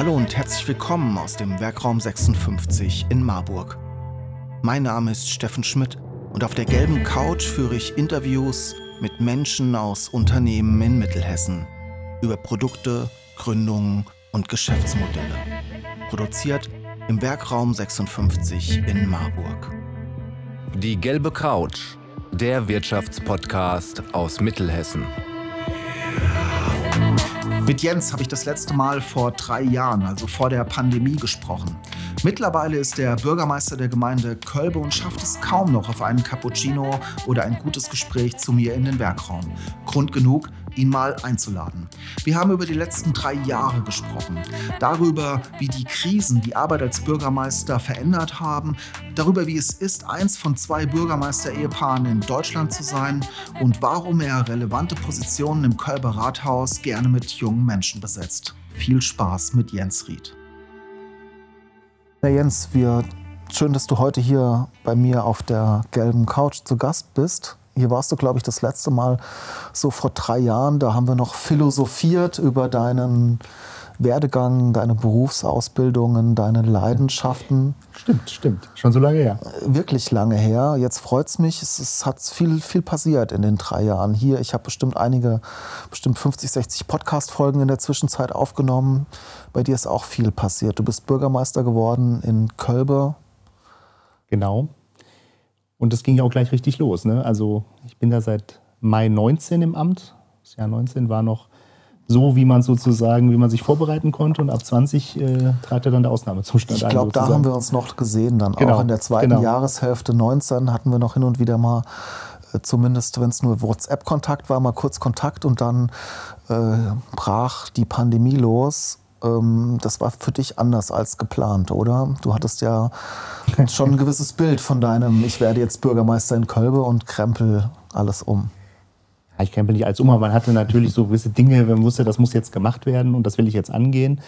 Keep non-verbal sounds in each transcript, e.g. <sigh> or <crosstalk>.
Hallo und herzlich willkommen aus dem Werkraum 56 in Marburg. Mein Name ist Steffen Schmidt und auf der gelben Couch führe ich Interviews mit Menschen aus Unternehmen in Mittelhessen über Produkte, Gründungen und Geschäftsmodelle. Produziert im Werkraum 56 in Marburg. Die gelbe Couch, der Wirtschaftspodcast aus Mittelhessen. Mit Jens habe ich das letzte Mal vor drei Jahren, also vor der Pandemie, gesprochen. Mittlerweile ist er Bürgermeister der Gemeinde Kölbe und schafft es kaum noch auf einen Cappuccino oder ein gutes Gespräch zu mir in den Werkraum. Grund genug, ihn mal einzuladen. Wir haben über die letzten drei Jahre gesprochen, darüber, wie die Krisen die Arbeit als Bürgermeister verändert haben, darüber, wie es ist, eins von zwei Bürgermeister-Ehepaaren in Deutschland zu sein und warum er relevante Positionen im Kölber Rathaus gerne mit jungen Menschen besetzt. Viel Spaß mit Jens Ried. Ja, Jens, wir, schön, dass du heute hier bei mir auf der gelben Couch zu Gast bist. Hier warst du, glaube ich, das letzte Mal so vor drei Jahren. Da haben wir noch philosophiert über deinen Werdegang, deine Berufsausbildungen, deine Leidenschaften. Stimmt, stimmt. Schon so lange her. Wirklich lange her. Jetzt freut es mich. Es hat viel, viel passiert in den drei Jahren hier. Ich habe bestimmt einige, bestimmt 50, 60 Podcast-Folgen in der Zwischenzeit aufgenommen. Bei dir ist auch viel passiert. Du bist Bürgermeister geworden in Kölbe. Genau. Und das ging ja auch gleich richtig los. Ne? Also ich bin da seit Mai 19 im Amt. Das Jahr 19 war noch so, wie man sozusagen, wie man sich vorbereiten konnte. Und ab 20 äh, trat ja dann der Ausnahmezustand ich ein. Ich glaube, da haben wir uns noch gesehen dann. Genau, auch in der zweiten genau. Jahreshälfte 19 hatten wir noch hin und wieder mal, äh, zumindest wenn es nur WhatsApp-Kontakt war, mal kurz Kontakt und dann äh, brach die Pandemie los das war für dich anders als geplant, oder? Du hattest ja <laughs> schon ein gewisses Bild von deinem, ich werde jetzt Bürgermeister in Kölbe und krempel alles um. Ja, ich krempel nicht alles um, aber man hatte natürlich so gewisse Dinge, man wusste, das muss jetzt gemacht werden und das will ich jetzt angehen.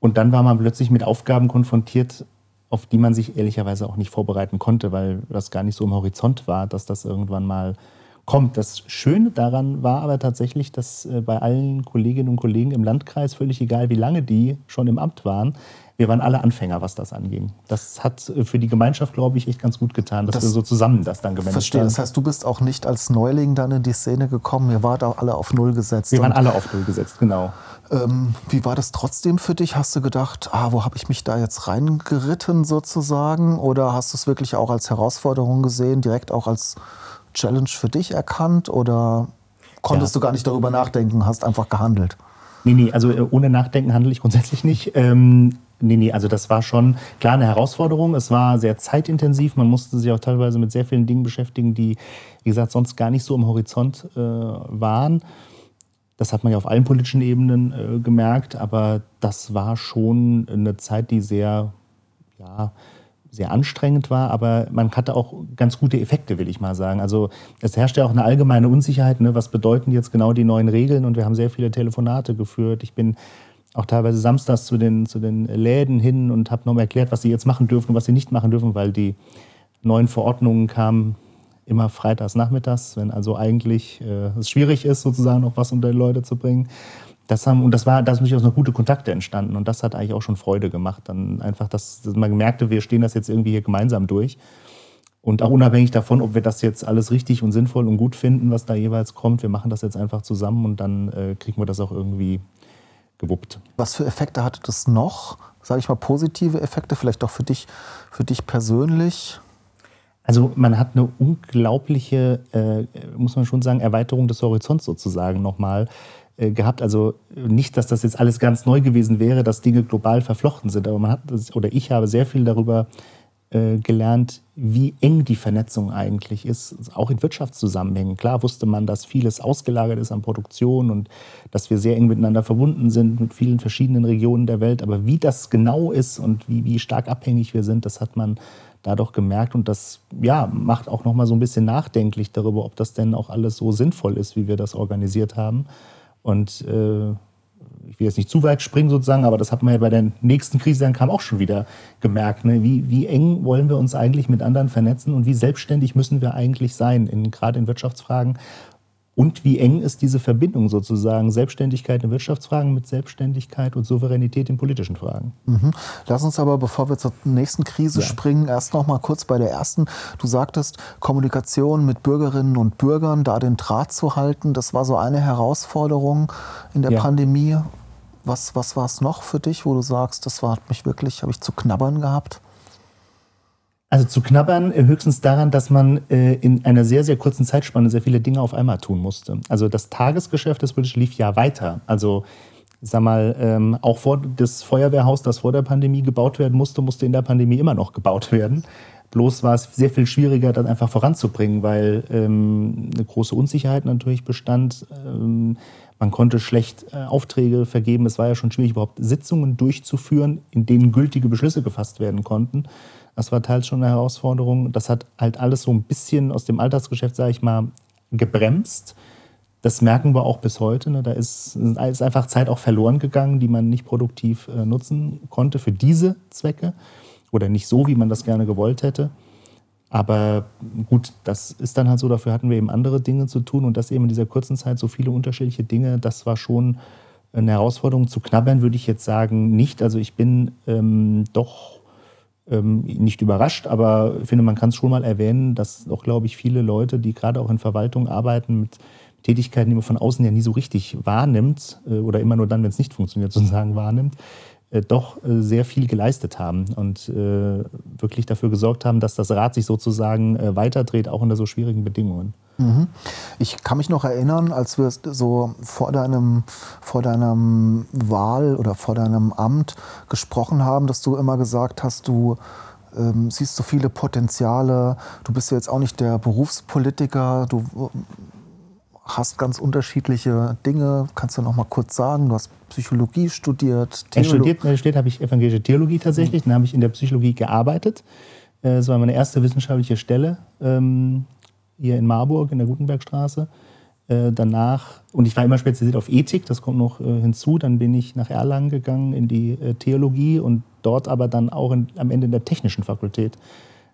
Und dann war man plötzlich mit Aufgaben konfrontiert, auf die man sich ehrlicherweise auch nicht vorbereiten konnte, weil das gar nicht so im Horizont war, dass das irgendwann mal kommt. Das Schöne daran war aber tatsächlich, dass äh, bei allen Kolleginnen und Kollegen im Landkreis, völlig egal wie lange die schon im Amt waren, wir waren alle Anfänger, was das anging. Das hat äh, für die Gemeinschaft, glaube ich, echt ganz gut getan, dass das wir so zusammen das dann gemanagt verstehe. haben. Das heißt, du bist auch nicht als Neuling dann in die Szene gekommen. Ihr wart auch alle auf Null gesetzt. Wir waren alle auf Null gesetzt, genau. Ähm, wie war das trotzdem für dich? Hast du gedacht, ah, wo habe ich mich da jetzt reingeritten sozusagen? Oder hast du es wirklich auch als Herausforderung gesehen, direkt auch als Challenge für dich erkannt oder konntest ja. du gar nicht darüber nachdenken, hast einfach gehandelt? Nee, nee, also äh, ohne Nachdenken handle ich grundsätzlich nicht. Ähm, nee, nee, also das war schon klar eine Herausforderung. Es war sehr zeitintensiv. Man musste sich auch teilweise mit sehr vielen Dingen beschäftigen, die, wie gesagt, sonst gar nicht so im Horizont äh, waren. Das hat man ja auf allen politischen Ebenen äh, gemerkt, aber das war schon eine Zeit, die sehr, ja, sehr anstrengend war, aber man hatte auch ganz gute Effekte, will ich mal sagen. Also es herrschte auch eine allgemeine Unsicherheit, ne? was bedeuten jetzt genau die neuen Regeln und wir haben sehr viele Telefonate geführt. Ich bin auch teilweise samstags zu den, zu den Läden hin und habe nochmal erklärt, was sie jetzt machen dürfen und was sie nicht machen dürfen, weil die neuen Verordnungen kamen immer freitags nachmittags, wenn also eigentlich äh, es schwierig ist, sozusagen noch was unter die Leute zu bringen. Das haben, und das war, da sind durchaus noch gute Kontakte entstanden. Und das hat eigentlich auch schon Freude gemacht. Dann einfach, dass, dass man gemerkte, wir stehen das jetzt irgendwie hier gemeinsam durch. Und auch unabhängig davon, ob wir das jetzt alles richtig und sinnvoll und gut finden, was da jeweils kommt, wir machen das jetzt einfach zusammen und dann äh, kriegen wir das auch irgendwie gewuppt. Was für Effekte hatte das noch? Sage ich mal positive Effekte, vielleicht auch für dich, für dich persönlich? Also man hat eine unglaubliche, äh, muss man schon sagen, Erweiterung des Horizonts sozusagen nochmal. Äh, gehabt. Also nicht, dass das jetzt alles ganz neu gewesen wäre, dass Dinge global verflochten sind, aber man hat oder ich habe sehr viel darüber äh, gelernt, wie eng die Vernetzung eigentlich ist, auch in Wirtschaftszusammenhängen. Klar wusste man, dass vieles ausgelagert ist an Produktion und dass wir sehr eng miteinander verbunden sind mit vielen verschiedenen Regionen der Welt, aber wie das genau ist und wie, wie stark abhängig wir sind, das hat man dadurch gemerkt und das ja, macht auch noch mal so ein bisschen nachdenklich darüber, ob das denn auch alles so sinnvoll ist, wie wir das organisiert haben. Und äh, ich will jetzt nicht zu weit springen sozusagen, aber das hat man ja bei der nächsten Krise dann kam auch schon wieder gemerkt. Ne? Wie, wie eng wollen wir uns eigentlich mit anderen vernetzen und wie selbstständig müssen wir eigentlich sein, in, gerade in Wirtschaftsfragen. Und wie eng ist diese Verbindung sozusagen, Selbstständigkeit in Wirtschaftsfragen mit Selbstständigkeit und Souveränität in politischen Fragen? Mhm. Lass uns aber, bevor wir zur nächsten Krise ja. springen, erst noch mal kurz bei der ersten. Du sagtest, Kommunikation mit Bürgerinnen und Bürgern, da den Draht zu halten, das war so eine Herausforderung in der ja. Pandemie. Was, was war es noch für dich, wo du sagst, das war, hat mich wirklich, habe ich zu knabbern gehabt? Also zu knabbern äh, höchstens daran, dass man äh, in einer sehr, sehr kurzen Zeitspanne sehr viele Dinge auf einmal tun musste. Also das Tagesgeschäft des British lief ja weiter. Also sag mal, ähm, auch vor das Feuerwehrhaus, das vor der Pandemie gebaut werden musste, musste in der Pandemie immer noch gebaut werden. Bloß war es sehr viel schwieriger, das einfach voranzubringen, weil ähm, eine große Unsicherheit natürlich bestand. Ähm, man konnte schlecht äh, Aufträge vergeben. Es war ja schon schwierig, überhaupt Sitzungen durchzuführen, in denen gültige Beschlüsse gefasst werden konnten. Das war teils schon eine Herausforderung. Das hat halt alles so ein bisschen aus dem Alltagsgeschäft, sage ich mal, gebremst. Das merken wir auch bis heute. Ne? Da ist, ist, einfach Zeit auch verloren gegangen, die man nicht produktiv äh, nutzen konnte für diese Zwecke oder nicht so, wie man das gerne gewollt hätte. Aber gut, das ist dann halt so, dafür hatten wir eben andere Dinge zu tun und das eben in dieser kurzen Zeit so viele unterschiedliche Dinge, das war schon eine Herausforderung. Zu knabbern würde ich jetzt sagen, nicht. Also ich bin ähm, doch ähm, nicht überrascht, aber ich finde, man kann es schon mal erwähnen, dass auch, glaube ich, viele Leute, die gerade auch in Verwaltung arbeiten, mit Tätigkeiten, die man von außen ja nie so richtig wahrnimmt äh, oder immer nur dann, wenn es nicht funktioniert, <laughs> sozusagen wahrnimmt, doch äh, sehr viel geleistet haben und äh, wirklich dafür gesorgt haben, dass das Rad sich sozusagen äh, weiterdreht, auch unter so schwierigen Bedingungen. Mhm. Ich kann mich noch erinnern, als wir so vor deinem, vor deinem Wahl oder vor deinem Amt gesprochen haben, dass du immer gesagt hast, du ähm, siehst so viele Potenziale. Du bist ja jetzt auch nicht der Berufspolitiker. Du äh, hast ganz unterschiedliche Dinge. Kannst du noch mal kurz sagen? Du hast Psychologie studiert. Theolo studiert, studiert habe ich evangelische Theologie tatsächlich. Mhm. Dann habe ich in der Psychologie gearbeitet. Äh, das war meine erste wissenschaftliche Stelle. Ähm, hier in Marburg in der Gutenbergstraße. Äh, danach, und ich war immer spezialisiert auf Ethik, das kommt noch äh, hinzu, dann bin ich nach Erlangen gegangen in die äh, Theologie und dort aber dann auch in, am Ende in der technischen Fakultät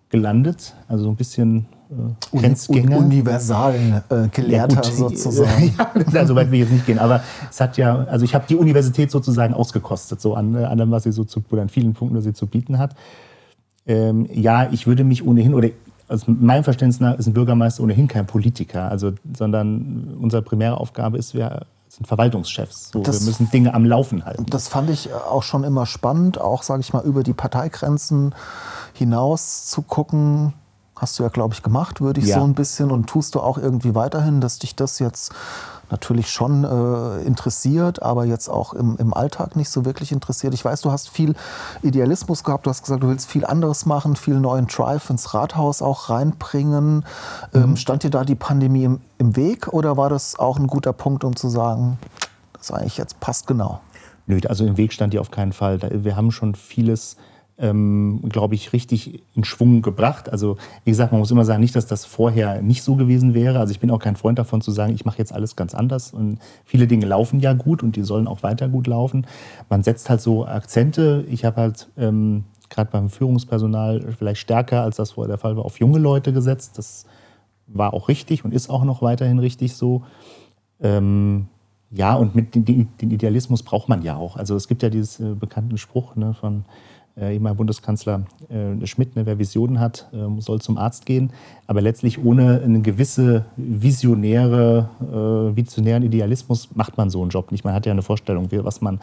gelandet, also so ein bisschen äh, Grenzgänger. Un universal äh, Gelehrter <laughs> ja, sozusagen. <laughs> ja, so weit will ich jetzt nicht gehen, aber es hat ja, also ich habe die Universität sozusagen ausgekostet, so an allem, was sie so zu, oder an vielen Punkten, was sie zu bieten hat. Ähm, ja, ich würde mich ohnehin, oder also meinem Verständnis nach ist ein Bürgermeister ohnehin kein Politiker, also, sondern unsere primäre Aufgabe ist, wir sind Verwaltungschefs. So, das, wir müssen Dinge am Laufen halten. Das fand ich auch schon immer spannend, auch, sage ich mal, über die Parteigrenzen hinaus zu gucken. Hast du ja, glaube ich, gemacht, würde ich ja. so ein bisschen. Und tust du auch irgendwie weiterhin, dass dich das jetzt natürlich schon äh, interessiert, aber jetzt auch im, im Alltag nicht so wirklich interessiert. Ich weiß, du hast viel Idealismus gehabt, du hast gesagt, du willst viel anderes machen, viel neuen Drive ins Rathaus auch reinbringen. Ähm, mhm. stand dir da die Pandemie im, im Weg oder war das auch ein guter Punkt, um zu sagen, das eigentlich jetzt passt genau? Nö, also im Weg stand die auf keinen Fall. Wir haben schon vieles ähm, glaube ich, richtig in Schwung gebracht. Also wie gesagt, man muss immer sagen, nicht, dass das vorher nicht so gewesen wäre. Also ich bin auch kein Freund davon zu sagen, ich mache jetzt alles ganz anders. Und viele Dinge laufen ja gut und die sollen auch weiter gut laufen. Man setzt halt so Akzente. Ich habe halt ähm, gerade beim Führungspersonal vielleicht stärker, als das vorher der Fall war, auf junge Leute gesetzt. Das war auch richtig und ist auch noch weiterhin richtig so. Ähm, ja, und mit den, den, Idealismus braucht man ja auch. Also es gibt ja diesen äh, bekannten Spruch ne, von ehemaliger Bundeskanzler äh, Schmidt, ne, wer Visionen hat, äh, soll zum Arzt gehen. Aber letztlich ohne einen gewisse visionäre, äh, visionären Idealismus macht man so einen Job nicht. Man hat ja eine Vorstellung, was man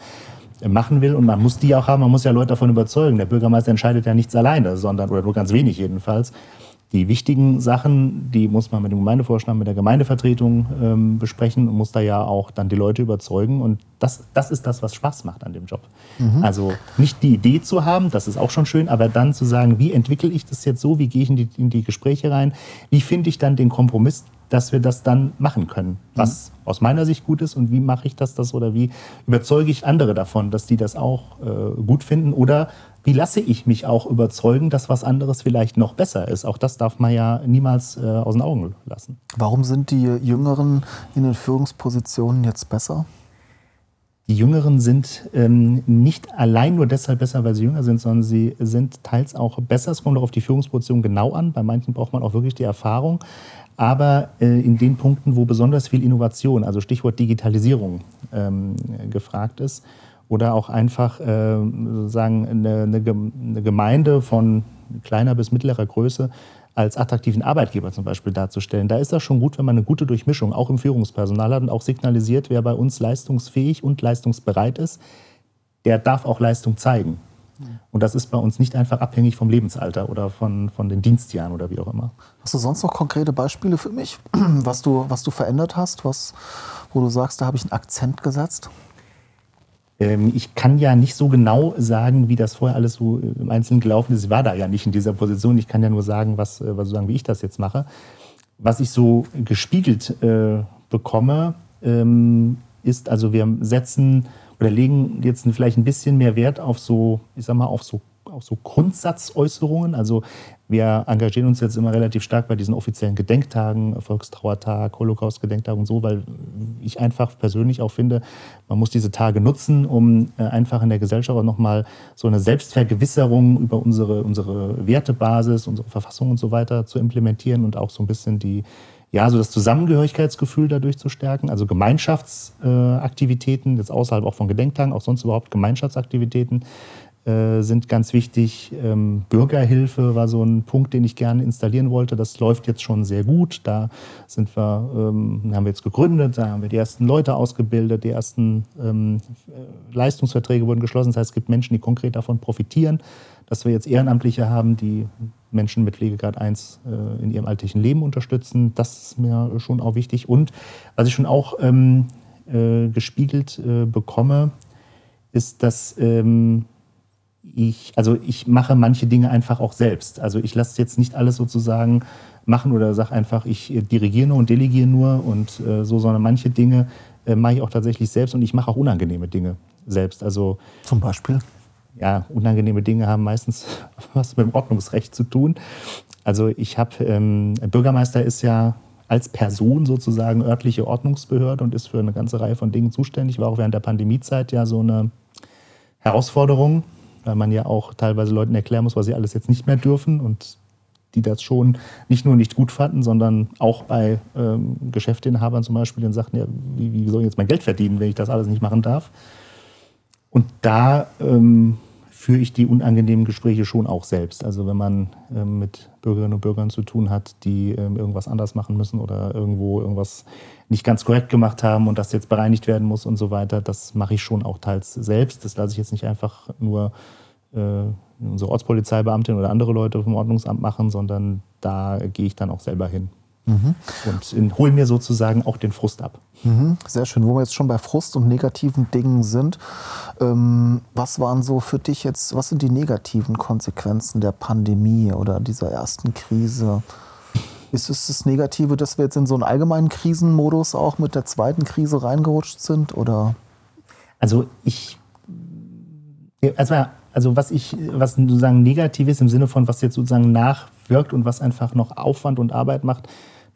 machen will und man muss die auch haben. Man muss ja Leute davon überzeugen. Der Bürgermeister entscheidet ja nichts alleine, sondern oder nur ganz wenig jedenfalls. Die wichtigen Sachen, die muss man mit dem Gemeindevorstand, mit der Gemeindevertretung ähm, besprechen und muss da ja auch dann die Leute überzeugen. Und das, das ist das, was Spaß macht an dem Job. Mhm. Also nicht die Idee zu haben, das ist auch schon schön, aber dann zu sagen, wie entwickle ich das jetzt so, wie gehe ich in die, in die Gespräche rein, wie finde ich dann den Kompromiss, dass wir das dann machen können, was mhm. aus meiner Sicht gut ist und wie mache ich das, das oder wie überzeuge ich andere davon, dass die das auch äh, gut finden oder wie lasse ich mich auch überzeugen, dass was anderes vielleicht noch besser ist? Auch das darf man ja niemals äh, aus den Augen lassen. Warum sind die Jüngeren in den Führungspositionen jetzt besser? Die Jüngeren sind ähm, nicht allein nur deshalb besser, weil sie jünger sind, sondern sie sind teils auch besser. Es kommt auch auf die Führungsposition genau an. Bei manchen braucht man auch wirklich die Erfahrung. aber äh, in den Punkten, wo besonders viel Innovation, also Stichwort Digitalisierung, ähm, gefragt ist, oder auch einfach äh, sozusagen eine, eine Gemeinde von kleiner bis mittlerer Größe als attraktiven Arbeitgeber zum Beispiel darzustellen. Da ist das schon gut, wenn man eine gute Durchmischung auch im Führungspersonal hat und auch signalisiert, wer bei uns leistungsfähig und leistungsbereit ist, der darf auch Leistung zeigen. Und das ist bei uns nicht einfach abhängig vom Lebensalter oder von, von den Dienstjahren oder wie auch immer. Hast du sonst noch konkrete Beispiele für mich, <clears throat> was du, was du verändert hast, was, wo du sagst, da habe ich einen Akzent gesetzt? Ähm, ich kann ja nicht so genau sagen, wie das vorher alles so im Einzelnen gelaufen ist. Ich war da ja nicht in dieser Position. Ich kann ja nur sagen, was, äh, was sagen, wie ich das jetzt mache. Was ich so gespiegelt äh, bekomme, ähm, ist, also wir setzen oder legen jetzt vielleicht ein bisschen mehr Wert auf so, ich sag mal, auf so auch so Grundsatzäußerungen. Also wir engagieren uns jetzt immer relativ stark bei diesen offiziellen Gedenktagen, Volkstrauertag, Holocaust-Gedenktag und so, weil ich einfach persönlich auch finde, man muss diese Tage nutzen, um äh, einfach in der Gesellschaft auch nochmal so eine Selbstvergewisserung über unsere, unsere Wertebasis, unsere Verfassung und so weiter zu implementieren und auch so ein bisschen die ja, so das Zusammengehörigkeitsgefühl dadurch zu stärken, also Gemeinschaftsaktivitäten, jetzt außerhalb auch von Gedenktagen, auch sonst überhaupt Gemeinschaftsaktivitäten äh, sind ganz wichtig. Ähm, Bürgerhilfe war so ein Punkt, den ich gerne installieren wollte. Das läuft jetzt schon sehr gut. Da sind wir, ähm, haben wir jetzt gegründet, da haben wir die ersten Leute ausgebildet, die ersten ähm, Leistungsverträge wurden geschlossen. Das heißt, es gibt Menschen, die konkret davon profitieren, dass wir jetzt Ehrenamtliche haben, die Menschen mit Pflegegrad 1 äh, in ihrem alltäglichen Leben unterstützen. Das ist mir schon auch wichtig. Und was ich schon auch ähm, äh, gespiegelt äh, bekomme, ist, dass ähm, ich, also ich mache manche Dinge einfach auch selbst. Also ich lasse jetzt nicht alles sozusagen machen oder sage einfach, ich äh, dirigiere nur und delegiere nur und äh, so, sondern manche Dinge äh, mache ich auch tatsächlich selbst und ich mache auch unangenehme Dinge selbst. Also zum Beispiel? Ja, unangenehme Dinge haben meistens <laughs> was mit dem Ordnungsrecht zu tun. Also ich habe, ähm, Bürgermeister ist ja als Person sozusagen örtliche Ordnungsbehörde und ist für eine ganze Reihe von Dingen zuständig. War auch während der Pandemiezeit ja so eine Herausforderung, weil man ja auch teilweise Leuten erklären muss, was sie alles jetzt nicht mehr dürfen und die das schon nicht nur nicht gut fanden, sondern auch bei ähm, Geschäfteinhabern zum Beispiel, die sagten, ja, wie, wie, soll ich jetzt mein Geld verdienen, wenn ich das alles nicht machen darf? Und da ähm, führe ich die unangenehmen Gespräche schon auch selbst. Also wenn man ähm, mit Bürgerinnen und Bürgern zu tun hat, die ähm, irgendwas anders machen müssen oder irgendwo irgendwas nicht ganz korrekt gemacht haben und das jetzt bereinigt werden muss und so weiter, das mache ich schon auch teils selbst. Das lasse ich jetzt nicht einfach nur äh, unsere Ortspolizeibeamtin oder andere Leute vom Ordnungsamt machen, sondern da gehe ich dann auch selber hin. Mhm. Und hole mir sozusagen auch den Frust ab. Mhm. Sehr schön. Wo wir jetzt schon bei Frust und negativen Dingen sind, ähm, was waren so für dich jetzt, was sind die negativen Konsequenzen der Pandemie oder dieser ersten Krise? Ist es das Negative, dass wir jetzt in so einen allgemeinen Krisenmodus auch mit der zweiten Krise reingerutscht sind? Oder? Also ich, also, also was ich, was sozusagen negativ ist im Sinne von, was jetzt sozusagen nachwirkt und was einfach noch Aufwand und Arbeit macht,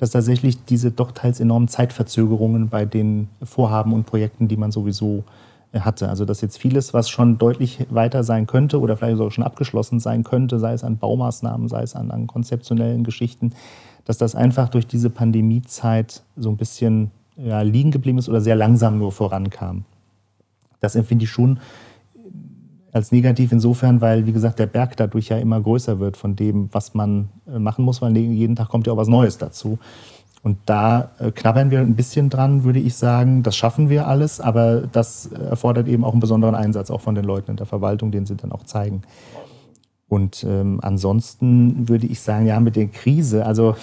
dass tatsächlich diese doch teils enormen Zeitverzögerungen bei den Vorhaben und Projekten, die man sowieso äh, hatte. Also dass jetzt vieles, was schon deutlich weiter sein könnte oder vielleicht sogar schon abgeschlossen sein könnte, sei es an Baumaßnahmen, sei es an, an konzeptionellen Geschichten, dass das einfach durch diese Pandemiezeit so ein bisschen ja, liegen geblieben ist oder sehr langsam nur vorankam. Das empfinde ich schon als negativ insofern, weil, wie gesagt, der Berg dadurch ja immer größer wird von dem, was man äh, machen muss, weil jeden Tag kommt ja auch was Neues dazu. Und da äh, knabbern wir ein bisschen dran, würde ich sagen. Das schaffen wir alles, aber das erfordert eben auch einen besonderen Einsatz, auch von den Leuten in der Verwaltung, den sie dann auch zeigen. Und ähm, ansonsten würde ich sagen, ja, mit der Krise, also,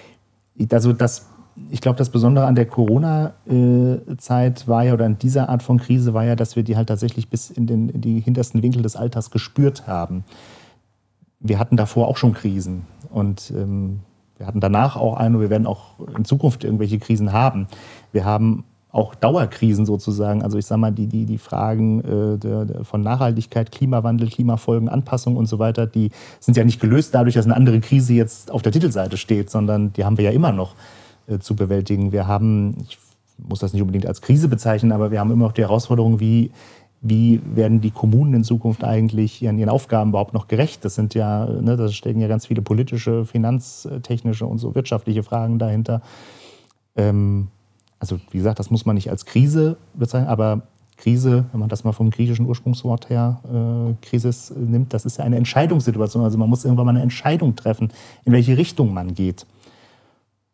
<laughs> also das ich glaube, das Besondere an der Corona-Zeit war ja, oder an dieser Art von Krise war ja, dass wir die halt tatsächlich bis in, den, in die hintersten Winkel des Alters gespürt haben. Wir hatten davor auch schon Krisen und ähm, wir hatten danach auch eine und wir werden auch in Zukunft irgendwelche Krisen haben. Wir haben auch Dauerkrisen sozusagen. Also ich sage mal, die, die, die Fragen äh, der, der von Nachhaltigkeit, Klimawandel, Klimafolgen, Anpassung und so weiter, die sind ja nicht gelöst dadurch, dass eine andere Krise jetzt auf der Titelseite steht, sondern die haben wir ja immer noch. Äh, zu bewältigen. Wir haben, ich muss das nicht unbedingt als Krise bezeichnen, aber wir haben immer noch die Herausforderung, wie wie werden die Kommunen in Zukunft eigentlich ihren, ihren Aufgaben überhaupt noch gerecht? Das sind ja, ne, da stecken ja ganz viele politische, finanztechnische und so wirtschaftliche Fragen dahinter. Ähm, also wie gesagt, das muss man nicht als Krise bezeichnen, aber Krise, wenn man das mal vom griechischen Ursprungswort her, äh, Krisis nimmt, das ist ja eine Entscheidungssituation. Also man muss irgendwann mal eine Entscheidung treffen, in welche Richtung man geht.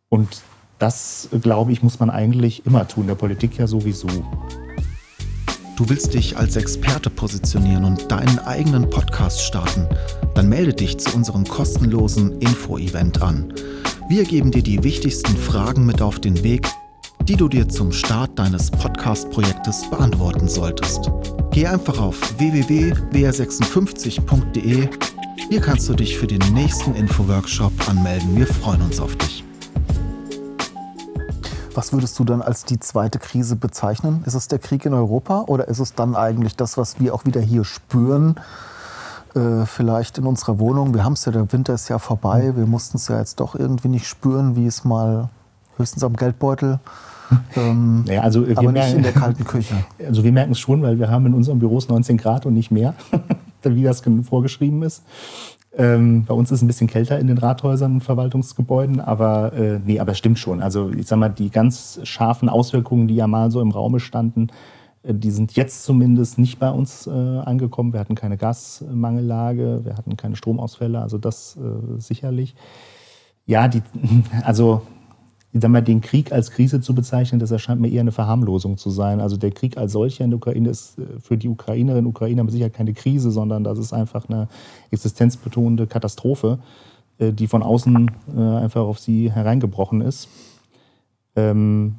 Und das, glaube ich, muss man eigentlich immer tun, der Politik ja sowieso. Du willst dich als Experte positionieren und deinen eigenen Podcast starten? Dann melde dich zu unserem kostenlosen Info-Event an. Wir geben dir die wichtigsten Fragen mit auf den Weg, die du dir zum Start deines Podcast-Projektes beantworten solltest. Geh einfach auf www.br56.de. Hier kannst du dich für den nächsten Info-Workshop anmelden. Wir freuen uns auf dich. Was würdest du dann als die zweite Krise bezeichnen? Ist es der Krieg in Europa oder ist es dann eigentlich das, was wir auch wieder hier spüren? Äh, vielleicht in unserer Wohnung. Wir haben es ja, der Winter ist ja vorbei. Wir mussten es ja jetzt doch irgendwie nicht spüren, wie es mal höchstens am Geldbeutel. Ähm, ja, also aber merken, nicht in der kalten Küche. <laughs> Also wir merken es schon, weil wir haben in unserem Büros 19 Grad und nicht mehr, <laughs> wie das vorgeschrieben ist. Ähm, bei uns ist es ein bisschen kälter in den Rathäusern und Verwaltungsgebäuden, aber äh, nee, aber stimmt schon. Also ich sag mal, die ganz scharfen Auswirkungen, die ja mal so im Raume standen, äh, die sind jetzt zumindest nicht bei uns äh, angekommen. Wir hatten keine Gasmangellage, wir hatten keine Stromausfälle, also das äh, sicherlich. Ja, die, <laughs> also ich sag mal, den Krieg als Krise zu bezeichnen, das erscheint mir eher eine Verharmlosung zu sein. Also der Krieg als solcher in der Ukraine ist äh, für die Ukrainerinnen und Ukrainer Sicherheit keine Krise, sondern das ist einfach eine existenzbetonende Katastrophe, äh, die von außen äh, einfach auf sie hereingebrochen ist. Ähm,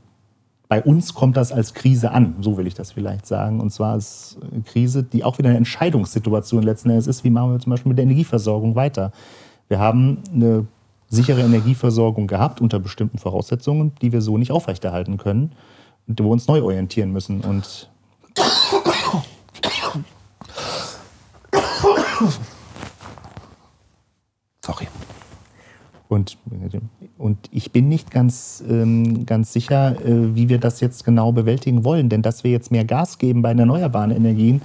bei uns kommt das als Krise an, so will ich das vielleicht sagen. Und zwar eine Krise, die auch wieder eine Entscheidungssituation letzten Endes ist. Wie machen wir zum Beispiel mit der Energieversorgung weiter? Wir haben eine sichere Energieversorgung gehabt unter bestimmten Voraussetzungen, die wir so nicht aufrechterhalten können und wo wir uns neu orientieren müssen. Und Sorry. Und, und ich bin nicht ganz, ähm, ganz sicher, äh, wie wir das jetzt genau bewältigen wollen. Denn dass wir jetzt mehr Gas geben bei erneuerbaren Energien,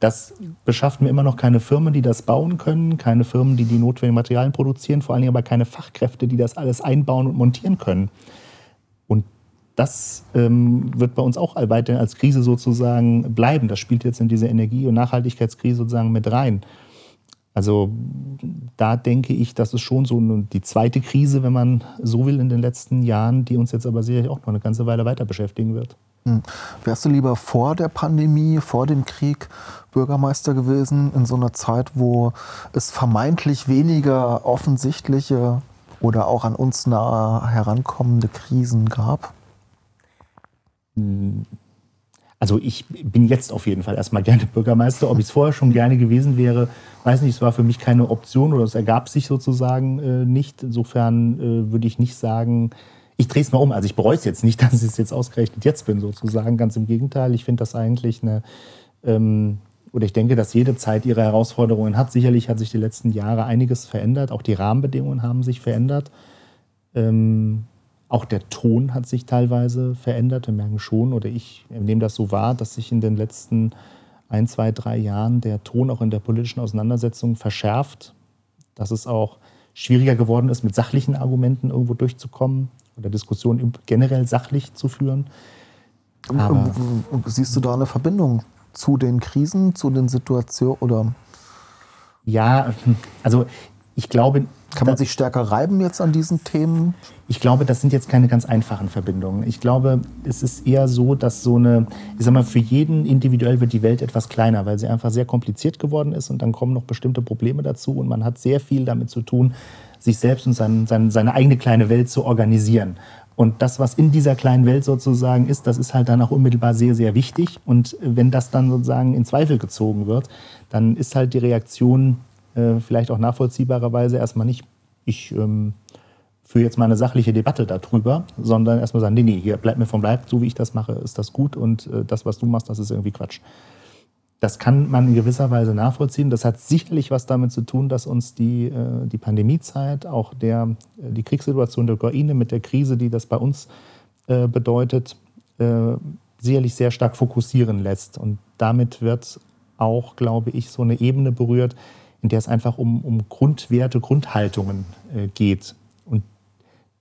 das beschaffen wir immer noch keine Firmen, die das bauen können, keine Firmen, die die notwendigen Materialien produzieren, vor allen Dingen aber keine Fachkräfte, die das alles einbauen und montieren können. Und das ähm, wird bei uns auch weiterhin als Krise sozusagen bleiben. Das spielt jetzt in diese Energie- und Nachhaltigkeitskrise sozusagen mit rein. Also da denke ich, das ist schon so die zweite Krise, wenn man so will, in den letzten Jahren, die uns jetzt aber sicherlich auch noch eine ganze Weile weiter beschäftigen wird. Hm. Wärst du lieber vor der Pandemie, vor dem Krieg Bürgermeister gewesen, in so einer Zeit, wo es vermeintlich weniger offensichtliche oder auch an uns nahe herankommende Krisen gab? Hm. Also ich bin jetzt auf jeden Fall erstmal gerne Bürgermeister. Ob ich es vorher schon gerne gewesen wäre, weiß nicht. Es war für mich keine Option oder es ergab sich sozusagen äh, nicht. Insofern äh, würde ich nicht sagen, ich drehe es mal um. Also ich bereue es jetzt nicht, <laughs> dass ich es jetzt ausgerechnet jetzt bin, sozusagen. Ganz im Gegenteil. Ich finde das eigentlich eine, ähm, oder ich denke, dass jede Zeit ihre Herausforderungen hat. Sicherlich hat sich die letzten Jahre einiges verändert. Auch die Rahmenbedingungen haben sich verändert. Ähm, auch der Ton hat sich teilweise verändert. Wir merken schon, oder ich nehme das so wahr, dass sich in den letzten ein, zwei, drei Jahren der Ton auch in der politischen Auseinandersetzung verschärft. Dass es auch schwieriger geworden ist, mit sachlichen Argumenten irgendwo durchzukommen oder Diskussionen generell sachlich zu führen. Aber Siehst du da eine Verbindung zu den Krisen, zu den Situationen oder? Ja, also ich glaube. Kann man sich stärker reiben jetzt an diesen Themen? Ich glaube, das sind jetzt keine ganz einfachen Verbindungen. Ich glaube, es ist eher so, dass so eine, ich sag mal, für jeden individuell wird die Welt etwas kleiner, weil sie einfach sehr kompliziert geworden ist und dann kommen noch bestimmte Probleme dazu und man hat sehr viel damit zu tun, sich selbst und sein, sein, seine eigene kleine Welt zu organisieren. Und das, was in dieser kleinen Welt sozusagen ist, das ist halt dann auch unmittelbar sehr, sehr wichtig. Und wenn das dann sozusagen in Zweifel gezogen wird, dann ist halt die Reaktion äh, vielleicht auch nachvollziehbarerweise erstmal nicht, ich ähm, führe jetzt mal eine sachliche Debatte darüber, sondern erstmal sagen, nee, nee, hier bleibt mir vom Leib, so wie ich das mache, ist das gut und äh, das, was du machst, das ist irgendwie Quatsch. Das kann man in gewisser Weise nachvollziehen. Das hat sicherlich was damit zu tun, dass uns die, äh, die Pandemiezeit, auch der, äh, die Kriegssituation der Ukraine mit der Krise, die das bei uns äh, bedeutet, sicherlich sehr stark fokussieren lässt. Und damit wird auch, glaube ich, so eine Ebene berührt, in der es einfach um, um Grundwerte, Grundhaltungen geht. Und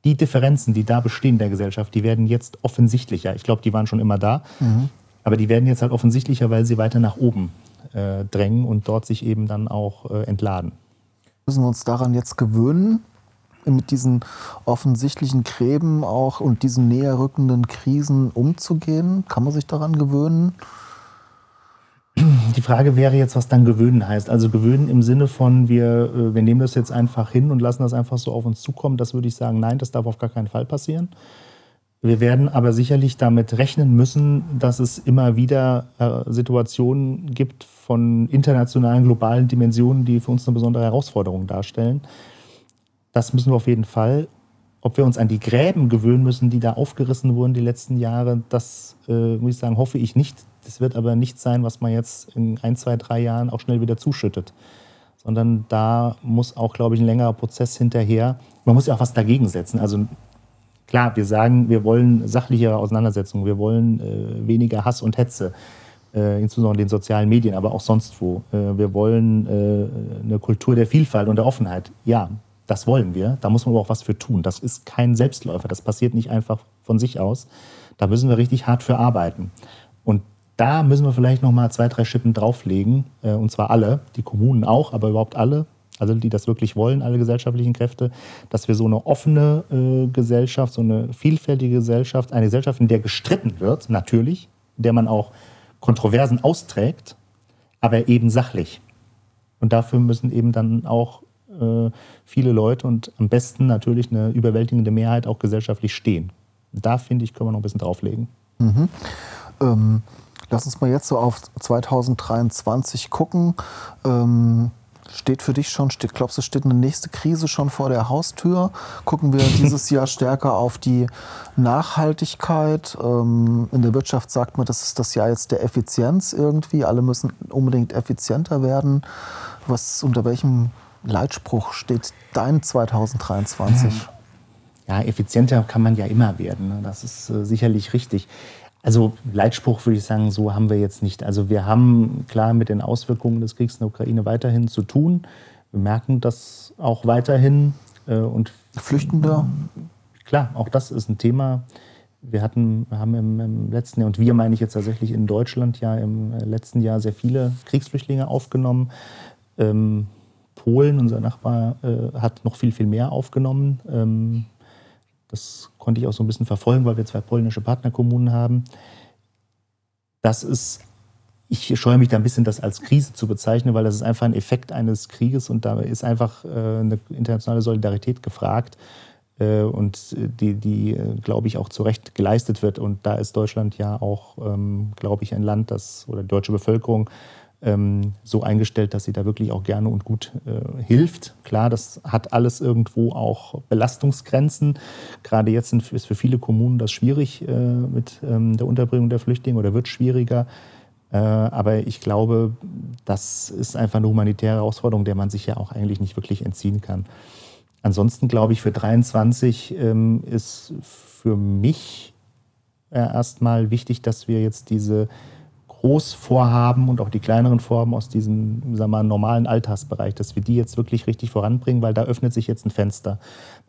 die Differenzen, die da bestehen in der Gesellschaft, die werden jetzt offensichtlicher. Ich glaube, die waren schon immer da, mhm. Aber die werden jetzt halt offensichtlicher, weil sie weiter nach oben äh, drängen und dort sich eben dann auch äh, entladen. Müssen wir uns daran jetzt gewöhnen, mit diesen offensichtlichen Gräben auch und diesen näher rückenden Krisen umzugehen? Kann man sich daran gewöhnen? Die Frage wäre jetzt, was dann gewöhnen heißt. Also gewöhnen im Sinne von, wir, äh, wir nehmen das jetzt einfach hin und lassen das einfach so auf uns zukommen. Das würde ich sagen, nein, das darf auf gar keinen Fall passieren. Wir werden aber sicherlich damit rechnen müssen, dass es immer wieder äh, Situationen gibt von internationalen, globalen Dimensionen, die für uns eine besondere Herausforderung darstellen. Das müssen wir auf jeden Fall. Ob wir uns an die Gräben gewöhnen müssen, die da aufgerissen wurden die letzten Jahre, das äh, muss ich sagen, hoffe ich nicht. Das wird aber nicht sein, was man jetzt in ein, zwei, drei Jahren auch schnell wieder zuschüttet. Sondern da muss auch, glaube ich, ein längerer Prozess hinterher. Man muss ja auch was dagegen setzen. Also klar, wir sagen, wir wollen sachlichere Auseinandersetzungen, wir wollen äh, weniger Hass und Hetze, äh, insbesondere in den sozialen Medien, aber auch sonst wo. Äh, wir wollen äh, eine Kultur der Vielfalt und der Offenheit. Ja, das wollen wir. Da muss man aber auch was für tun. Das ist kein Selbstläufer. Das passiert nicht einfach von sich aus. Da müssen wir richtig hart für arbeiten. Und da müssen wir vielleicht noch mal zwei, drei Schippen drauflegen. Äh, und zwar alle, die Kommunen auch, aber überhaupt alle. Also die das wirklich wollen, alle gesellschaftlichen Kräfte, dass wir so eine offene äh, Gesellschaft, so eine vielfältige Gesellschaft, eine Gesellschaft, in der gestritten wird, natürlich, in der man auch Kontroversen austrägt, aber eben sachlich. Und dafür müssen eben dann auch äh, viele Leute und am besten natürlich eine überwältigende Mehrheit auch gesellschaftlich stehen. Da finde ich, können wir noch ein bisschen drauflegen. Mhm. Ähm, lass uns mal jetzt so auf 2023 gucken. Ähm, steht für dich schon, steht, glaubst du, steht eine nächste Krise schon vor der Haustür? Gucken wir <laughs> dieses Jahr stärker auf die Nachhaltigkeit. Ähm, in der Wirtschaft sagt man, das ist das Jahr jetzt der Effizienz irgendwie. Alle müssen unbedingt effizienter werden. Was, unter welchem Leitspruch steht dein 2023? Ja, effizienter kann man ja immer werden. Ne? Das ist äh, sicherlich richtig. Also Leitspruch würde ich sagen, so haben wir jetzt nicht. Also wir haben klar mit den Auswirkungen des Kriegs in der Ukraine weiterhin zu tun. Wir merken das auch weiterhin. Äh, und Flüchtende? Klar, auch das ist ein Thema. Wir hatten, haben im, im, letzten Jahr, und wir meine ich jetzt tatsächlich in Deutschland ja im äh, letzten Jahr sehr viele Kriegsflüchtlinge aufgenommen. Ähm, Polen, unser Nachbar, äh, hat noch viel, viel mehr aufgenommen. Ähm, das konnte ich auch so ein bisschen verfolgen, weil wir zwei polnische Partnerkommunen haben. Das ist, ich scheue mich da ein bisschen, das als Krise zu bezeichnen, weil das ist einfach ein Effekt eines Krieges und da ist einfach äh, eine internationale Solidarität gefragt äh, und die, die glaube ich, auch zu Recht geleistet wird. Und da ist Deutschland ja auch, ähm, glaube ich, ein Land, das oder die deutsche Bevölkerung so eingestellt, dass sie da wirklich auch gerne und gut äh, hilft. Klar, das hat alles irgendwo auch Belastungsgrenzen. Gerade jetzt sind, ist für viele Kommunen das schwierig äh, mit ähm, der Unterbringung der Flüchtlinge oder wird schwieriger. Äh, aber ich glaube, das ist einfach eine humanitäre Herausforderung, der man sich ja auch eigentlich nicht wirklich entziehen kann. Ansonsten glaube ich, für 23 ähm, ist für mich äh, erstmal wichtig, dass wir jetzt diese Großvorhaben und auch die kleineren Vorhaben aus diesem sagen wir mal, normalen Alltagsbereich, dass wir die jetzt wirklich richtig voranbringen, weil da öffnet sich jetzt ein Fenster.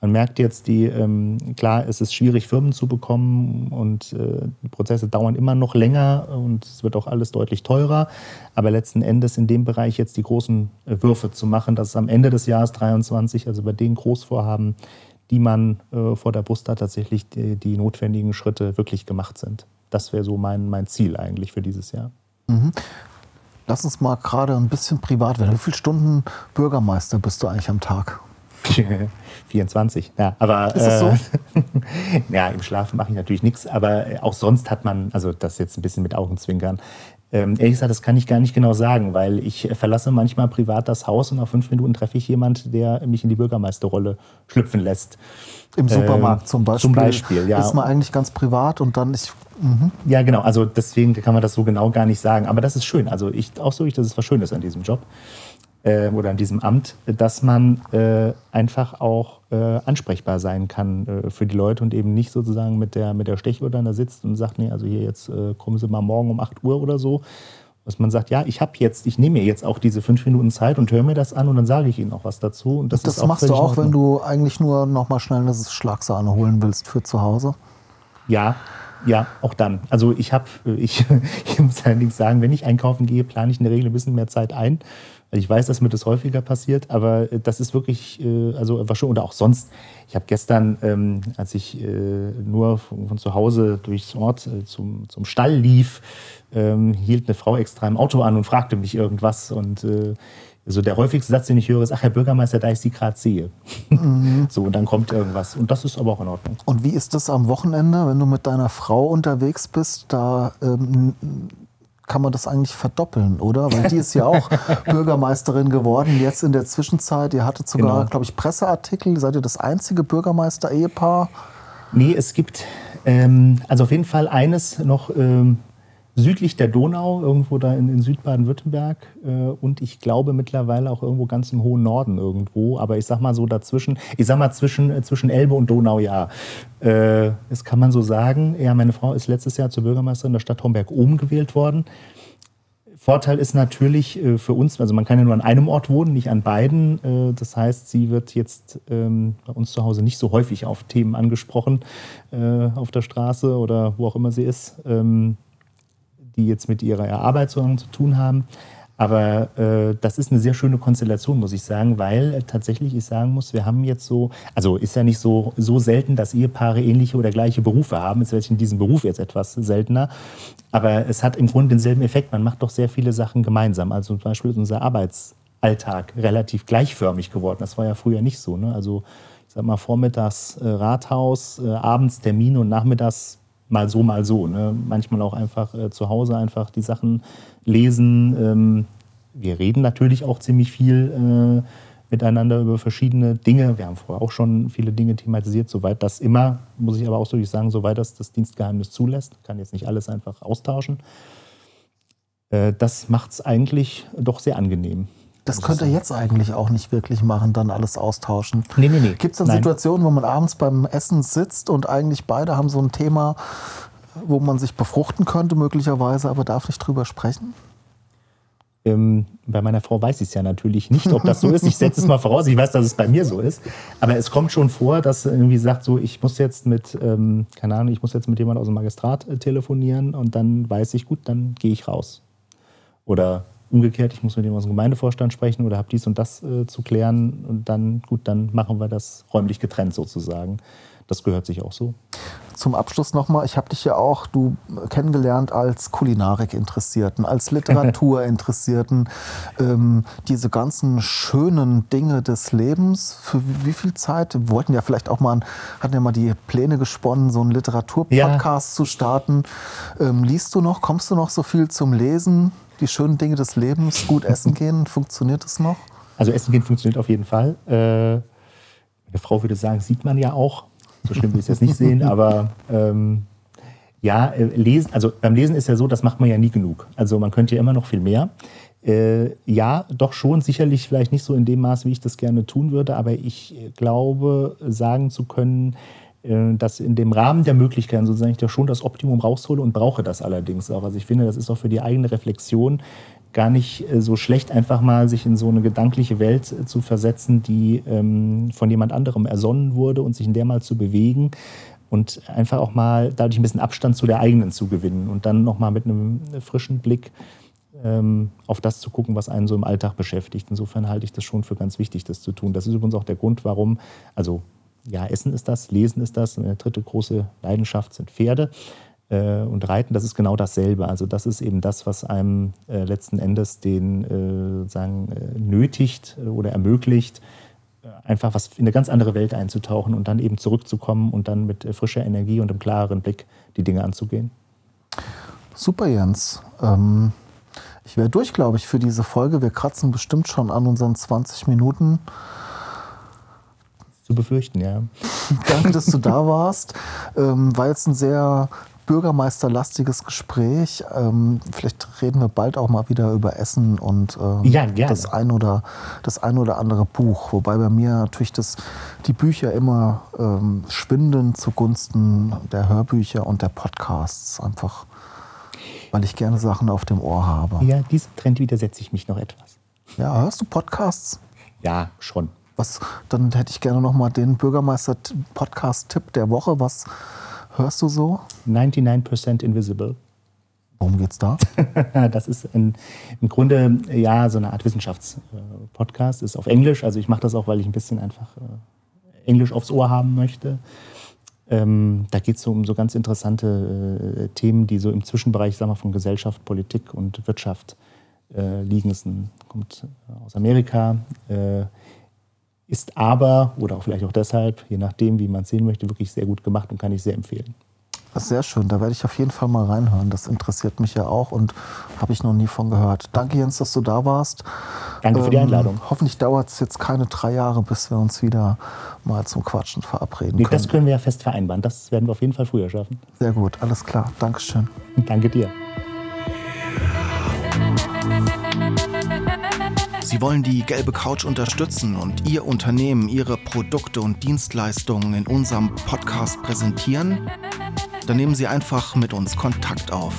Man merkt jetzt, die, ähm, klar, es ist schwierig, Firmen zu bekommen und äh, Prozesse dauern immer noch länger und es wird auch alles deutlich teurer. Aber letzten Endes in dem Bereich jetzt die großen äh, Würfe zu machen, dass am Ende des Jahres 2023, also bei den Großvorhaben, die man äh, vor der Brust hat, tatsächlich die, die notwendigen Schritte wirklich gemacht sind das wäre so mein, mein Ziel eigentlich für dieses Jahr. Mhm. Lass uns mal gerade ein bisschen privat werden. Wie viele Stunden Bürgermeister bist du eigentlich am Tag? <laughs> 24. Ja, aber ist das so? Äh, <laughs> ja, im Schlafen mache ich natürlich nichts, aber auch sonst hat man, also das jetzt ein bisschen mit Augenzwinkern. Ähm, ehrlich gesagt, das kann ich gar nicht genau sagen, weil ich verlasse manchmal privat das Haus und nach fünf Minuten treffe ich jemanden, der mich in die Bürgermeisterrolle schlüpfen lässt. Im Supermarkt ähm, zum Beispiel. Zum Beispiel, ja. Ist man eigentlich ganz privat und dann ich. Mhm. Ja, genau. Also deswegen kann man das so genau gar nicht sagen. Aber das ist schön. Also ich auch so, ich, das ist was Schönes an diesem Job. äh, oder an diesem Amt, dass man äh, einfach auch äh, ansprechbar sein kann äh, für die Leute und eben nicht sozusagen mit der, mit der Stechuhr dann da sitzt und sagt, nee, also hier jetzt äh, kommen Sie mal morgen um 8 Uhr oder so. Dass man sagt, ja, ich habe jetzt, ich nehme mir jetzt auch diese fünf Minuten Zeit und höre mir das an und dann sage ich Ihnen auch was dazu. Und das, das auch machst du auch, wenn du eigentlich nur noch mal schnell eine Schlagsahne holen willst für zu Hause? Ja, ja, auch dann. Also ich habe, ich, <laughs> ich muss allerdings sagen, wenn ich einkaufen gehe, plane ich in der Regel ein bisschen mehr Zeit ein. Also ich weiß, dass mir das häufiger passiert, aber äh, das ist wirklich, äh, also war schon, oder auch sonst. Ich habe gestern, ähm, als ich äh, nur von, zu Hause durchs Ort zum, zum Stall lief, ähm, hielt eine Frau extra im Auto an und fragte mich irgendwas. Und also der häufigste Satz, den ich höre, ist, ach Herr Bürgermeister, da ich Sie gerade sehe. Mhm. <laughs> So, und dann kommt irgendwas. Und das ist aber auch in Ordnung. Und wie ist das am Wochenende, wenn du mit deiner Frau unterwegs bist? Da ähm, kann man das eigentlich verdoppeln, oder? Weil die ist ja auch <laughs> Bürgermeisterin geworden, jetzt in der Zwischenzeit. Ihr hattet sogar, genau. glaube ich, Presseartikel. Seid ihr das einzige Bürgermeister-Ehepaar? Nee, es gibt ähm, also auf jeden Fall eines noch ähm, südlich der Donau, irgendwo da in, in Südbaden-Württemberg äh, und ich glaube mittlerweile auch irgendwo ganz im hohen Norden irgendwo. Aber ich sag mal so dazwischen, ich sag mal zwischen, äh, zwischen Elbe und Donau, ja. Äh, das kann man so sagen. Ja, meine Frau ist letztes Jahr zur Bürgermeisterin der Stadt Homberg-Oben gewählt worden. Vorteil ist natürlich äh, für uns, also man kann ja nur an einem Ort wohnen, nicht an beiden. Äh, das heißt, sie wird jetzt ähm, bei uns zu Hause nicht so häufig auf Themen angesprochen äh, auf der Straße oder wo auch immer sie ist. Die jetzt mit ihrer Arbeit zu tun haben. Aber äh, das ist eine sehr schöne Konstellation, muss ich sagen, weil äh, tatsächlich ich sagen muss, wir haben jetzt so, also ist ja nicht so, so selten, dass Ehepaare ähnliche oder gleiche Berufe haben. Es wird in diesem Beruf jetzt etwas seltener. Aber es hat im Grunde denselben Effekt. Man macht doch sehr viele Sachen gemeinsam. Also zum Beispiel ist unser Arbeitsalltag relativ gleichförmig geworden. Das war ja früher nicht so. Ne? Also ich sag mal, vormittags äh, Rathaus, äh, abends Termine und nachmittags mal so, mal so. Ne? Manchmal auch einfach äh, zu Hause einfach die Sachen lesen. Ähm, wir reden natürlich auch ziemlich viel äh, miteinander über verschiedene Dinge. Wir haben vorher auch schon viele Dinge thematisiert, soweit das immer, muss ich aber auch so sagen, soweit das das Dienstgeheimnis zulässt. Kann jetzt nicht alles einfach austauschen. Äh, das macht es eigentlich doch sehr angenehm. Das könnte er jetzt eigentlich auch nicht wirklich machen, dann alles austauschen. Nee, nee, nee. Gibt es dann Nein. Situationen, wo man abends beim Essen sitzt und eigentlich beide haben so ein Thema, wo man sich befruchten könnte, möglicherweise, aber darf nicht drüber sprechen? Ähm, bei meiner Frau weiß ich es ja natürlich nicht, ob das so ist. Ich setze es mal voraus, ich weiß, dass es bei mir so ist. Aber es kommt schon vor, dass irgendwie sagt, so, ich muss jetzt mit, ähm, keine Ahnung, ich muss jetzt mit jemandem aus dem Magistrat äh, telefonieren und dann weiß ich, gut, dann gehe ich raus. Oder umgekehrt, ich muss mit dem aus dem Gemeindevorstand sprechen oder habe dies und das äh, zu klären und dann, gut, dann machen wir das räumlich getrennt sozusagen. Das gehört sich auch so. Zum Abschluss nochmal, ich habe dich ja auch du kennengelernt als Kulinarik-Interessierten, als Literatur-Interessierten. <laughs> ähm, diese ganzen schönen Dinge des Lebens, für wie viel Zeit? Wir wollten ja vielleicht auch mal, hatten ja mal die Pläne gesponnen, so einen Literaturpodcast ja. zu starten. Ähm, liest du noch? Kommst du noch so viel zum Lesen? Die schönen Dinge des Lebens, gut essen gehen, <laughs> funktioniert das noch? Also Essen gehen funktioniert auf jeden Fall. Äh, meine Frau würde sagen, sieht man ja auch. So schlimm will ich es jetzt nicht sehen, <laughs> aber ähm, ja, äh, lesen, also beim Lesen ist ja so, das macht man ja nie genug. Also man könnte ja immer noch viel mehr. Äh, ja, doch schon, sicherlich vielleicht nicht so in dem Maß, wie ich das gerne tun würde, aber ich glaube, sagen zu können, äh, dass in dem Rahmen der Möglichkeiten sozusagen ich da schon das Optimum raushole und brauche das allerdings auch. Also ich finde, das ist auch für die eigene Reflexion gar nicht äh, so schlecht, einfach mal sich in so eine gedankliche Welt äh, zu versetzen, die ähm, von jemand anderem ersonnen wurde und sich in der mal zu bewegen und einfach auch mal dadurch ein bisschen Abstand zu der eigenen zu gewinnen und dann nochmal mit einem frischen Blick ähm, auf das zu gucken, was einen so im Alltag beschäftigt. Insofern halte ich das schon für ganz wichtig, das zu tun. Das ist übrigens auch der Grund, warum, also ja, Essen ist das, Lesen ist das. Eine dritte große Leidenschaft sind Pferde äh, und Reiten. Das ist genau dasselbe. Also das ist eben das, was einem äh, letzten Endes den äh, sagen, äh, nötigt oder ermöglicht, äh, einfach was in eine ganz andere Welt einzutauchen und dann eben zurückzukommen und dann mit äh, frischer Energie und einem klareren Blick die Dinge anzugehen. Super, Jens. Ähm, ich wäre durch, glaube ich, für diese Folge. Wir kratzen bestimmt schon an unseren 20 Minuten zu befürchten, ja. Danke, dass du da warst. Ähm, war jetzt ein sehr bürgermeisterlastiges Gespräch. Ähm, vielleicht reden wir bald auch mal wieder über Essen und ähm, Ja, das ein oder das ein oder andere Buch. Wobei bei mir natürlich das, die Bücher immer ähm, schwinden zugunsten der Hörbücher und der Podcasts. Einfach, weil ich gerne Sachen auf dem Ohr habe. Ja, diesem Trend widersetze ich mich noch etwas. Ja, hörst du Podcasts? Ja, schon. Was, dann hätte ich gerne noch mal den Bürgermeister-Podcast-Tipp der Woche. Was hörst du so? 99% Invisible. Worum geht's da? <laughs> Das ist ein, im Grunde ja so eine Art Wissenschaftspodcast. Ist auf Englisch. Also ich mache das auch, weil ich ein bisschen einfach äh, Englisch aufs Ohr haben möchte. Ähm, da geht es so um so ganz interessante äh, Themen, die so im Zwischenbereich sagen wir, von Gesellschaft, Politik und Wirtschaft äh, liegen. Es kommt aus Amerika, äh, ist aber, oder auch vielleicht auch deshalb, je nachdem, wie man es sehen möchte, wirklich sehr gut gemacht und kann ich sehr empfehlen. Sehr schön. Da werde ich auf jeden Fall mal reinhören. Das interessiert mich ja auch und habe ich noch nie von gehört. Danke, Jens, dass du da warst. Danke für die Ähm, Einladung. Hoffentlich dauert es jetzt keine drei Jahre, bis wir uns wieder mal zum Quatschen verabreden Nee, können. das können wir ja fest vereinbaren. Das werden wir auf jeden Fall früher schaffen. Sehr gut, alles klar. Dankeschön. Danke dir. Sie wollen die gelbe Couch unterstützen und Ihr Unternehmen, Ihre Produkte und Dienstleistungen in unserem Podcast präsentieren? Dann nehmen Sie einfach mit uns Kontakt auf.